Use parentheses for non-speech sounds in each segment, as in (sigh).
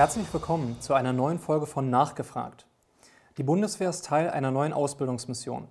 Herzlich willkommen zu einer neuen Folge von Nachgefragt. Die Bundeswehr ist Teil einer neuen Ausbildungsmission.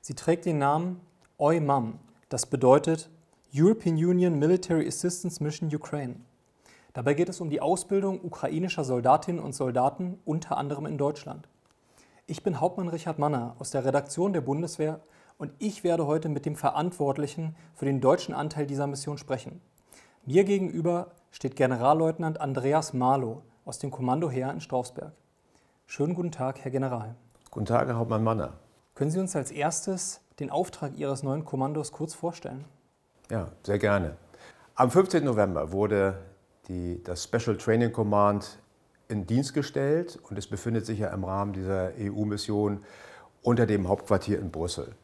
Sie trägt den Namen EUMAM, das bedeutet European Union Military Assistance Mission Ukraine. Dabei geht es um die Ausbildung ukrainischer Soldatinnen und Soldaten, unter anderem in Deutschland. Ich bin Hauptmann Richard Manner aus der Redaktion der Bundeswehr und ich werde heute mit dem Verantwortlichen für den deutschen Anteil dieser Mission sprechen. Mir gegenüber steht Generalleutnant Andreas Marlow aus dem Kommando Heer in Strausberg. Schönen guten Tag, Herr General. Guten Tag, Herr Hauptmann Manner. Können Sie uns als erstes den Auftrag Ihres neuen Kommandos kurz vorstellen? Ja, sehr gerne. Am 15. November wurde die, das Special Training Command in Dienst gestellt und es befindet sich ja im Rahmen dieser EU-Mission unter dem Hauptquartier in Brüssel.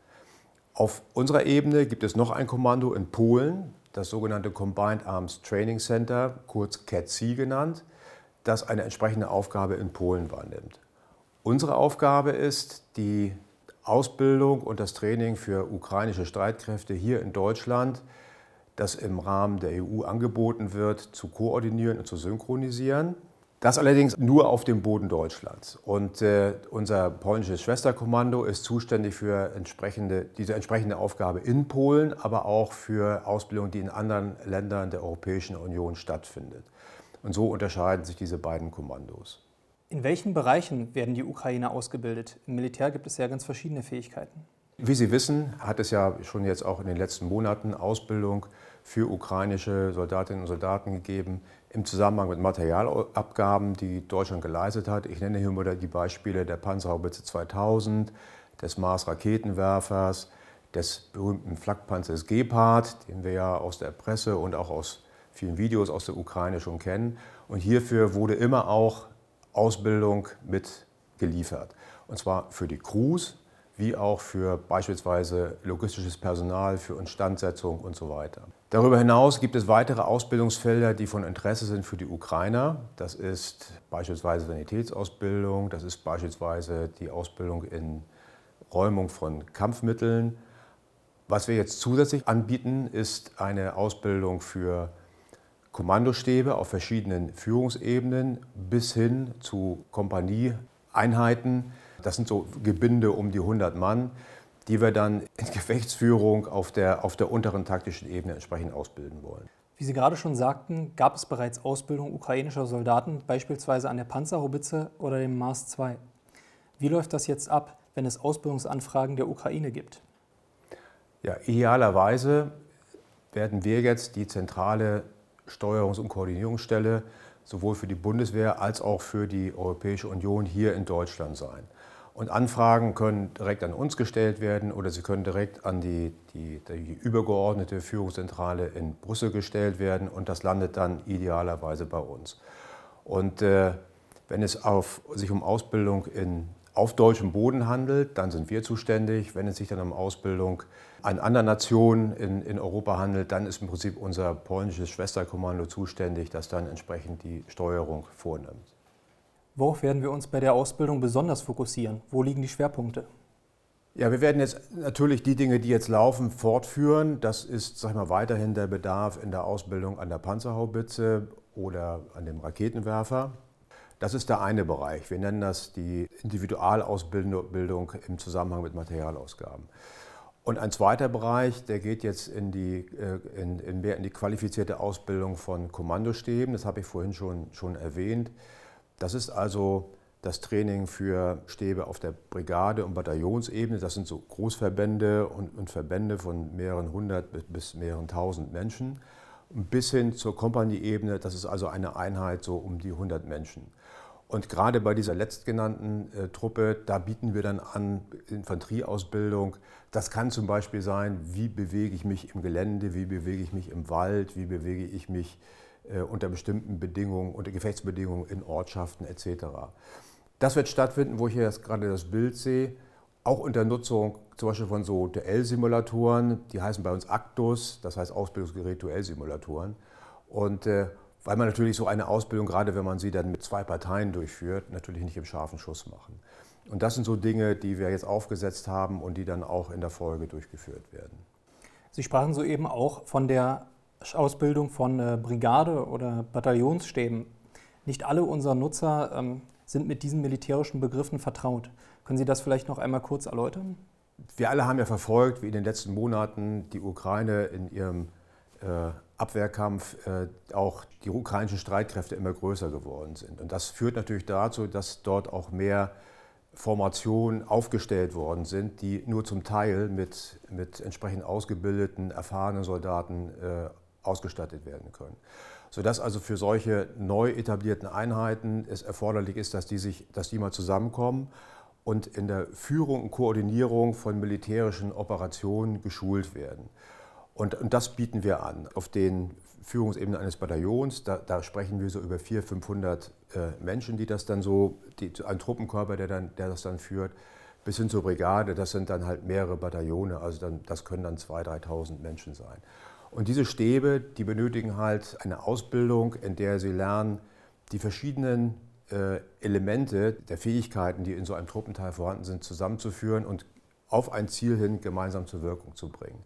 Auf unserer Ebene gibt es noch ein Kommando in Polen, das sogenannte Combined Arms Training Center, kurz CATC genannt, das eine entsprechende Aufgabe in Polen wahrnimmt. Unsere Aufgabe ist, die Ausbildung und das Training für ukrainische Streitkräfte hier in Deutschland, das im Rahmen der EU angeboten wird, zu koordinieren und zu synchronisieren. Das allerdings nur auf dem Boden Deutschlands. Und äh, unser polnisches Schwesterkommando ist zuständig für entsprechende, diese entsprechende Aufgabe in Polen, aber auch für Ausbildung, die in anderen Ländern der Europäischen Union stattfindet. Und so unterscheiden sich diese beiden Kommandos. In welchen Bereichen werden die Ukrainer ausgebildet? Im Militär gibt es ja ganz verschiedene Fähigkeiten. Wie Sie wissen, hat es ja schon jetzt auch in den letzten Monaten Ausbildung für ukrainische Soldatinnen und Soldaten gegeben im Zusammenhang mit Materialabgaben, die Deutschland geleistet hat. Ich nenne hier mal die Beispiele der Panzerhaubitze 2000, des Mars-Raketenwerfers, des berühmten Flakpanzers Gepard, den wir ja aus der Presse und auch aus vielen Videos aus der Ukraine schon kennen. Und hierfür wurde immer auch Ausbildung mitgeliefert. Und zwar für die Crews, wie auch für beispielsweise logistisches Personal, für Instandsetzung und so weiter. Darüber hinaus gibt es weitere Ausbildungsfelder, die von Interesse sind für die Ukrainer. Das ist beispielsweise Sanitätsausbildung, das ist beispielsweise die Ausbildung in Räumung von Kampfmitteln. Was wir jetzt zusätzlich anbieten, ist eine Ausbildung für Kommandostäbe auf verschiedenen Führungsebenen bis hin zu Kompanieeinheiten. Das sind so Gebinde um die 100 Mann, die wir dann in (laughs) Gefechtsführung auf der, auf der unteren taktischen Ebene entsprechend ausbilden wollen. Wie Sie gerade schon sagten, gab es bereits Ausbildung ukrainischer Soldaten, beispielsweise an der Panzerhaubitze oder dem Mars 2. Wie läuft das jetzt ab, wenn es Ausbildungsanfragen der Ukraine gibt? Ja, idealerweise werden wir jetzt die zentrale Steuerungs- und Koordinierungsstelle sowohl für die Bundeswehr als auch für die Europäische Union hier in Deutschland sein. Und Anfragen können direkt an uns gestellt werden oder sie können direkt an die, die, die, übergeordnete Führungszentrale in Brüssel gestellt werden und das landet dann idealerweise bei uns. Und äh, wenn es auf, sich um Ausbildung in auf deutschem Boden handelt, dann sind wir zuständig. Wenn es sich dann um Ausbildung an anderen Nationen in, in Europa handelt, dann ist im Prinzip unser polnisches Schwesterkommando zuständig, das dann entsprechend die Steuerung vornimmt. Worauf werden wir uns bei der Ausbildung besonders fokussieren? Wo liegen die Schwerpunkte? Ja, wir werden jetzt natürlich die Dinge, die jetzt laufen, fortführen. Das ist, sag ich mal, weiterhin der Bedarf in der Ausbildung an der Panzerhaubitze oder an dem Raketenwerfer. Das ist der eine Bereich. Wir nennen das die Individualausbildung im Zusammenhang mit Materialausgaben. Und ein zweiter Bereich, der geht jetzt in, die, äh, in, in mehr in die qualifizierte Ausbildung von Kommandostäben. Das habe ich vorhin schon, schon erwähnt. Das ist also das Training für Stäbe auf der Brigade- und Bataillonsebene. Das sind so Großverbände und, und Verbände von mehreren hundert bis mehreren tausend Menschen. Bis hin zur Kompanieebene, das ist also eine Einheit so um die 100 Menschen. Und gerade bei dieser letztgenannten äh, Truppe, da bieten wir dann an Infanterieausbildung. Das kann zum Beispiel sein, wie bewege ich mich im Gelände, wie bewege ich mich im Wald, wie bewege ich mich äh, unter bestimmten Bedingungen, unter Gefechtsbedingungen in Ortschaften etc. Das wird stattfinden, wo ich jetzt gerade das Bild sehe, auch unter Nutzung zum Beispiel von so Duellsimulatoren, die heißen bei uns Actus, das heißt Ausbildungsgerät Duellsimulatoren. Und äh, weil man natürlich so eine Ausbildung, gerade wenn man sie dann mit zwei Parteien durchführt, natürlich nicht im scharfen Schuss machen. Und das sind so Dinge, die wir jetzt aufgesetzt haben und die dann auch in der Folge durchgeführt werden. Sie sprachen soeben auch von der Ausbildung von äh, Brigade- oder Bataillonsstäben. Nicht alle unserer Nutzer ähm, sind mit diesen militärischen Begriffen vertraut. Können Sie das vielleicht noch einmal kurz erläutern? Wir alle haben ja verfolgt, wie in den letzten Monaten die Ukraine in ihrem äh, Abwehrkampf äh, auch die ukrainischen Streitkräfte immer größer geworden sind. Und das führt natürlich dazu, dass dort auch mehr Formationen aufgestellt worden sind, die nur zum Teil mit, mit entsprechend ausgebildeten, erfahrenen Soldaten äh, ausgestattet werden können. Sodass also für solche neu etablierten Einheiten es erforderlich ist, dass die, sich, dass die mal zusammenkommen und in der Führung und Koordinierung von militärischen Operationen geschult werden. Und, und das bieten wir an. Auf den Führungsebenen eines Bataillons, da, da sprechen wir so über 400, 500 äh, Menschen, die das dann so, die, ein Truppenkörper, der, dann, der das dann führt, bis hin zur Brigade, das sind dann halt mehrere Bataillone, also dann, das können dann 2.000, 3.000 Menschen sein. Und diese Stäbe, die benötigen halt eine Ausbildung, in der sie lernen, die verschiedenen Elemente der Fähigkeiten, die in so einem Truppenteil vorhanden sind, zusammenzuführen und auf ein Ziel hin gemeinsam zur Wirkung zu bringen.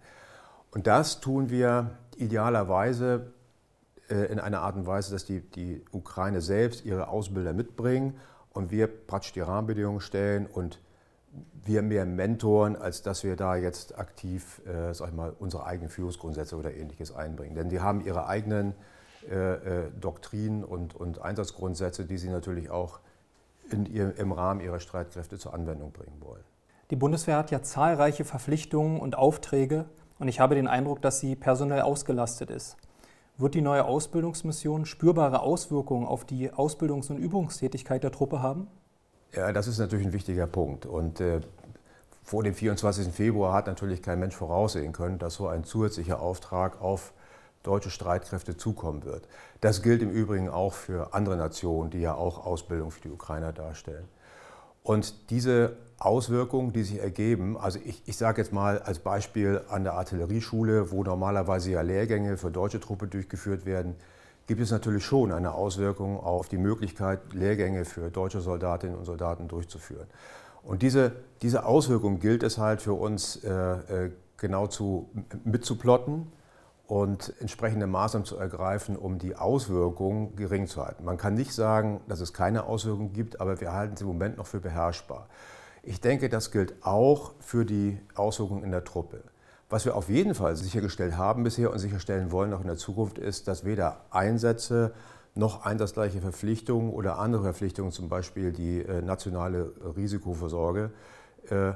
Und das tun wir idealerweise äh, in einer Art und Weise, dass die, die Ukraine selbst ihre Ausbilder mitbringen und wir praktisch die Rahmenbedingungen stellen und wir mehr mentoren, als dass wir da jetzt aktiv äh, sag ich mal, unsere eigenen Führungsgrundsätze oder ähnliches einbringen. Denn die haben ihre eigenen äh, äh, Doktrinen und, und Einsatzgrundsätze, die sie natürlich auch ihr, im Rahmen ihrer Streitkräfte zur Anwendung bringen wollen. Die Bundeswehr hat ja zahlreiche Verpflichtungen und Aufträge und ich habe den Eindruck, dass sie personell ausgelastet ist. Wird die neue Ausbildungsmission spürbare Auswirkungen auf die Ausbildungs- und Übungstätigkeit der Truppe haben? Ja, das ist natürlich ein wichtiger Punkt. Und äh, vor dem 24. Februar hat natürlich kein Mensch voraussehen können, dass so ein zusätzlicher Auftrag auf deutsche Streitkräfte zukommen wird. Das gilt im Übrigen auch für andere Nationen, die ja auch Ausbildung für die Ukrainer darstellen. Und diese Auswirkungen, die sich ergeben, also ich, ich sage jetzt mal als Beispiel an der Artillerieschule, wo normalerweise ja Lehrgänge für deutsche Truppe durchgeführt werden, gibt es natürlich schon eine Auswirkung auf die Möglichkeit, Lehrgänge für deutsche Soldatinnen und Soldaten durchzuführen. Und diese, diese Auswirkung gilt es halt für uns äh, äh genau zu, mitzuplotten und entsprechende Maßnahmen zu ergreifen, um die Auswirkungen gering zu halten. Man kann nicht sagen, dass es keine Auswirkungen gibt, aber wir halten sie im Moment noch für beherrschbar. Ich denke, das gilt auch für die Auswirkungen in der Truppe. Was wir auf jeden Fall sichergestellt haben bisher und sicherstellen wollen auch in der Zukunft ist, dass weder Einsätze noch einsatzgleiche Verpflichtungen oder andere Verpflichtungen, zum Beispiel die äh, nationale Risikovorsorge, äh,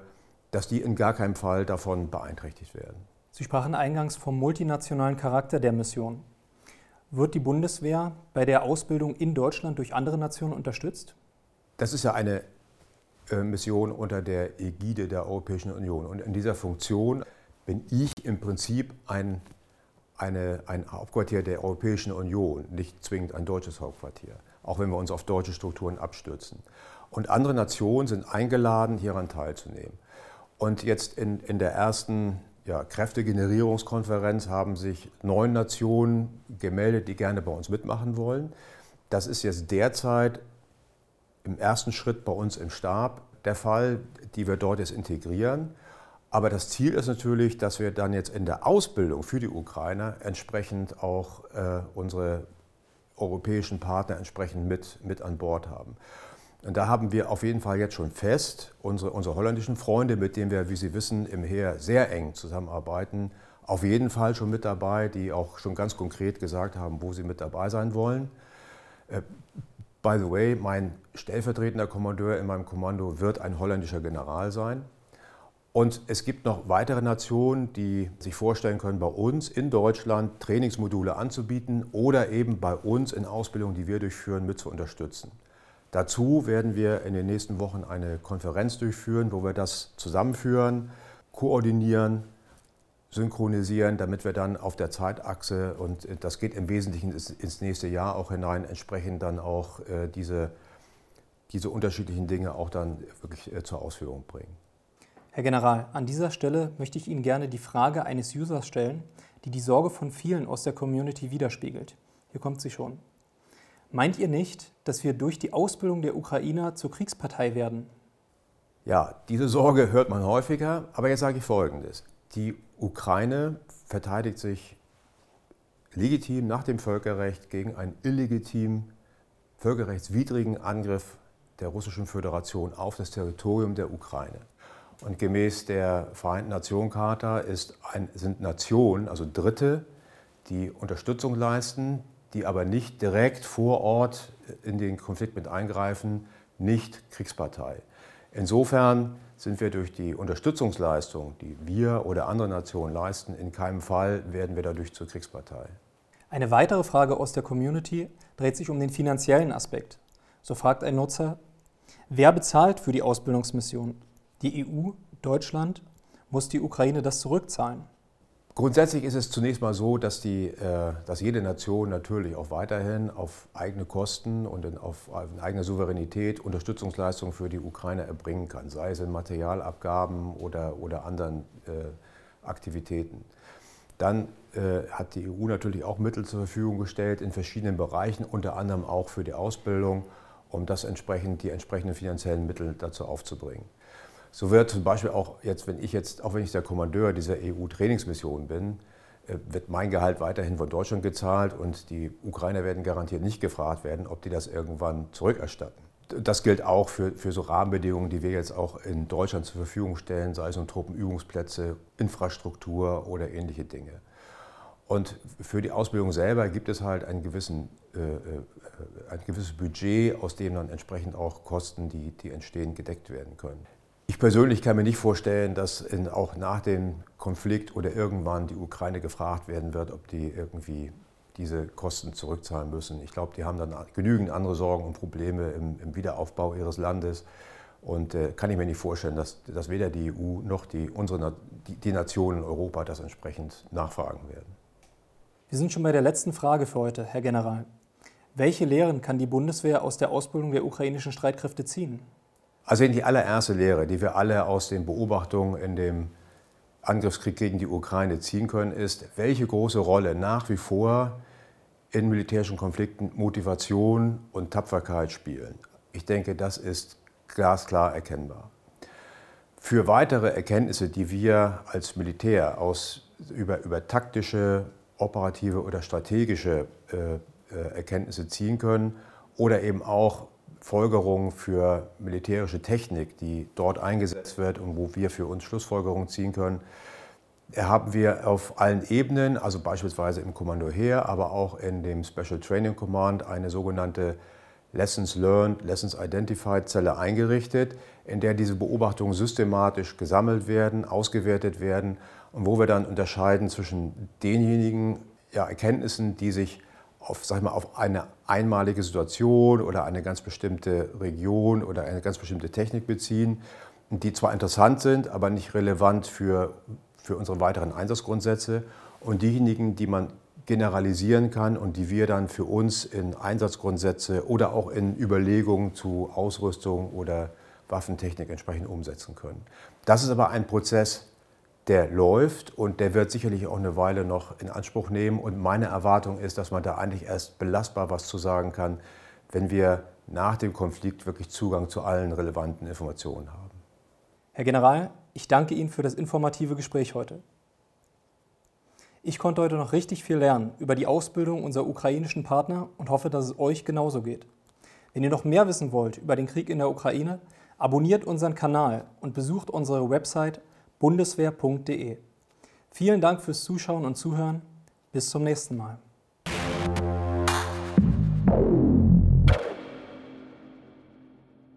dass die in gar keinem Fall davon beeinträchtigt werden. Sie sprachen eingangs vom multinationalen Charakter der Mission. Wird die Bundeswehr bei der Ausbildung in Deutschland durch andere Nationen unterstützt? Das ist ja eine äh, Mission unter der Ägide der Europäischen Union. Und in dieser Funktion bin ich im Prinzip ein, eine, ein Hauptquartier der Europäischen Union, nicht zwingend ein deutsches Hauptquartier, auch wenn wir uns auf deutsche Strukturen abstürzen. Und andere Nationen sind eingeladen, hieran teilzunehmen. Und jetzt in, in der ersten ja, Kräftegenerierungskonferenz haben sich neun Nationen gemeldet, die gerne bei uns mitmachen wollen. Das ist jetzt derzeit im ersten Schritt bei uns im Stab der Fall, die wir dort jetzt integrieren. Aber das Ziel ist natürlich, dass wir dann jetzt in der Ausbildung für die Ukrainer entsprechend auch äh, unsere europäischen Partner entsprechend mit, mit an Bord haben. Und da haben wir auf jeden Fall jetzt schon fest, unsere, unsere holländischen Freunde, mit denen wir, wie Sie wissen, im Heer sehr eng zusammenarbeiten, auf jeden Fall schon mit dabei, die auch schon ganz konkret gesagt haben, wo sie mit dabei sein wollen. Äh, by the way, mein stellvertretender Kommandeur in meinem Kommando wird ein holländischer General sein. Und es gibt noch weitere Nationen, die sich vorstellen können, bei uns in Deutschland Trainingsmodule anzubieten oder eben bei uns in Ausbildungen, die wir durchführen, mit zu unterstützen. Dazu werden wir in den nächsten Wochen eine Konferenz durchführen, wo wir das zusammenführen, koordinieren, synchronisieren, damit wir dann auf der Zeitachse, und das geht im Wesentlichen ins nächste Jahr auch hinein, entsprechend dann auch äh, diese, diese unterschiedlichen Dinge auch dann wirklich äh, zur Ausführung bringen. Herr General, an dieser Stelle möchte ich Ihnen gerne die Frage eines Users stellen, die die Sorge von vielen aus der Community widerspiegelt. Hier kommt sie schon. Meint ihr nicht, dass wir durch die Ausbildung der Ukrainer zur Kriegspartei werden? Ja, diese Sorge hört man häufiger, aber jetzt sage ich Folgendes. Die Ukraine verteidigt sich legitim nach dem Völkerrecht gegen einen illegitimen völkerrechtswidrigen Angriff der Russischen Föderation auf das Territorium der Ukraine. Und gemäß der Vereinten Nationen Charta sind Nationen, also Dritte, die Unterstützung leisten, die aber nicht direkt vor Ort in den Konflikt mit eingreifen, nicht Kriegspartei. Insofern sind wir durch die Unterstützungsleistung, die wir oder andere Nationen leisten, in keinem Fall werden wir dadurch zur Kriegspartei. Eine weitere Frage aus der Community dreht sich um den finanziellen Aspekt. So fragt ein Nutzer, wer bezahlt für die Ausbildungsmission? Die EU, Deutschland? Muss die Ukraine das zurückzahlen? Grundsätzlich ist es zunächst mal so, dass, die, äh, dass jede Nation natürlich auch weiterhin auf eigene Kosten und auf eigene Souveränität Unterstützungsleistungen für die Ukraine erbringen kann, sei es in Materialabgaben oder, oder anderen äh, Aktivitäten. Dann äh, hat die EU natürlich auch Mittel zur Verfügung gestellt in verschiedenen Bereichen, unter anderem auch für die Ausbildung, um das entsprechend, die entsprechenden finanziellen Mittel dazu aufzubringen. So wird zum Beispiel auch jetzt, wenn ich jetzt, auch wenn ich der Kommandeur dieser EU-Trainingsmission bin, äh, wird mein Gehalt weiterhin von Deutschland gezahlt und die Ukrainer werden garantiert nicht gefragt werden, ob die das irgendwann zurückerstatten. Das gilt auch für, für so Rahmenbedingungen, die wir jetzt auch in Deutschland zur Verfügung stellen, sei es um Truppenübungsplätze, Infrastruktur oder ähnliche Dinge. Und für die Ausbildung selber gibt es halt einen gewissen, äh, äh ein gewisses Budget, aus dem dann entsprechend auch Kosten, die, die entstehen, gedeckt werden können. Ich persönlich kann mir nicht vorstellen, dass in, auch nach dem Konflikt oder irgendwann die Ukraine gefragt werden wird, ob die irgendwie diese Kosten zurückzahlen müssen. Ich glaube, die haben dann genügend andere Sorgen und Probleme im, im Wiederaufbau ihres Landes. Und äh, kann ich mir nicht vorstellen, dass, dass weder die EU noch die, unsere, die, die Nationen in Europa das entsprechend nachfragen werden. Wir sind schon bei der letzten Frage für heute, Herr General. Welche Lehren kann die Bundeswehr aus der Ausbildung der ukrainischen Streitkräfte ziehen? Also die allererste Lehre, die wir alle aus den Beobachtungen in dem Angriffskrieg gegen die Ukraine ziehen können, ist, welche große Rolle nach wie vor in militärischen Konflikten Motivation und Tapferkeit spielen. Ich denke, das ist glasklar erkennbar. Für weitere Erkenntnisse, die wir als Militär aus, über, über taktische, operative oder strategische äh, äh Erkenntnisse ziehen können oder eben auch Folgerungen für militärische Technik, die dort eingesetzt wird und wo wir für uns Schlussfolgerungen ziehen können, haben wir auf allen Ebenen, also beispielsweise im Kommando Heer, aber auch in dem Special Training Command eine sogenannte Lessons Learned, Lessons Identified Zelle eingerichtet, in der diese Beobachtungen systematisch gesammelt werden, ausgewertet werden und wo wir dann unterscheiden zwischen denjenigen ja, Erkenntnissen, die sich auf, sag mal, auf eine einmalige Situation oder eine ganz bestimmte Region oder eine ganz bestimmte Technik beziehen, die zwar interessant sind, aber nicht relevant für, für unsere weiteren Einsatzgrundsätze und diejenigen, die man generalisieren kann und die wir dann für uns in Einsatzgrundsätze oder auch in Überlegungen zu Ausrüstung oder Waffentechnik entsprechend umsetzen können. Das ist aber ein Prozess, der läuft und der wird sicherlich auch eine Weile noch in Anspruch nehmen. Und meine Erwartung ist, dass man da eigentlich erst belastbar was zu sagen kann, wenn wir nach dem Konflikt wirklich Zugang zu allen relevanten Informationen haben. Herr General, ich danke Ihnen für das informative Gespräch heute. Ich konnte heute noch richtig viel lernen über die Ausbildung unserer ukrainischen Partner und hoffe, dass es euch genauso geht. Wenn ihr noch mehr wissen wollt über den Krieg in der Ukraine, abonniert unseren Kanal und besucht unsere Website bundeswehr.de. Vielen Dank fürs Zuschauen und Zuhören. Bis zum nächsten Mal.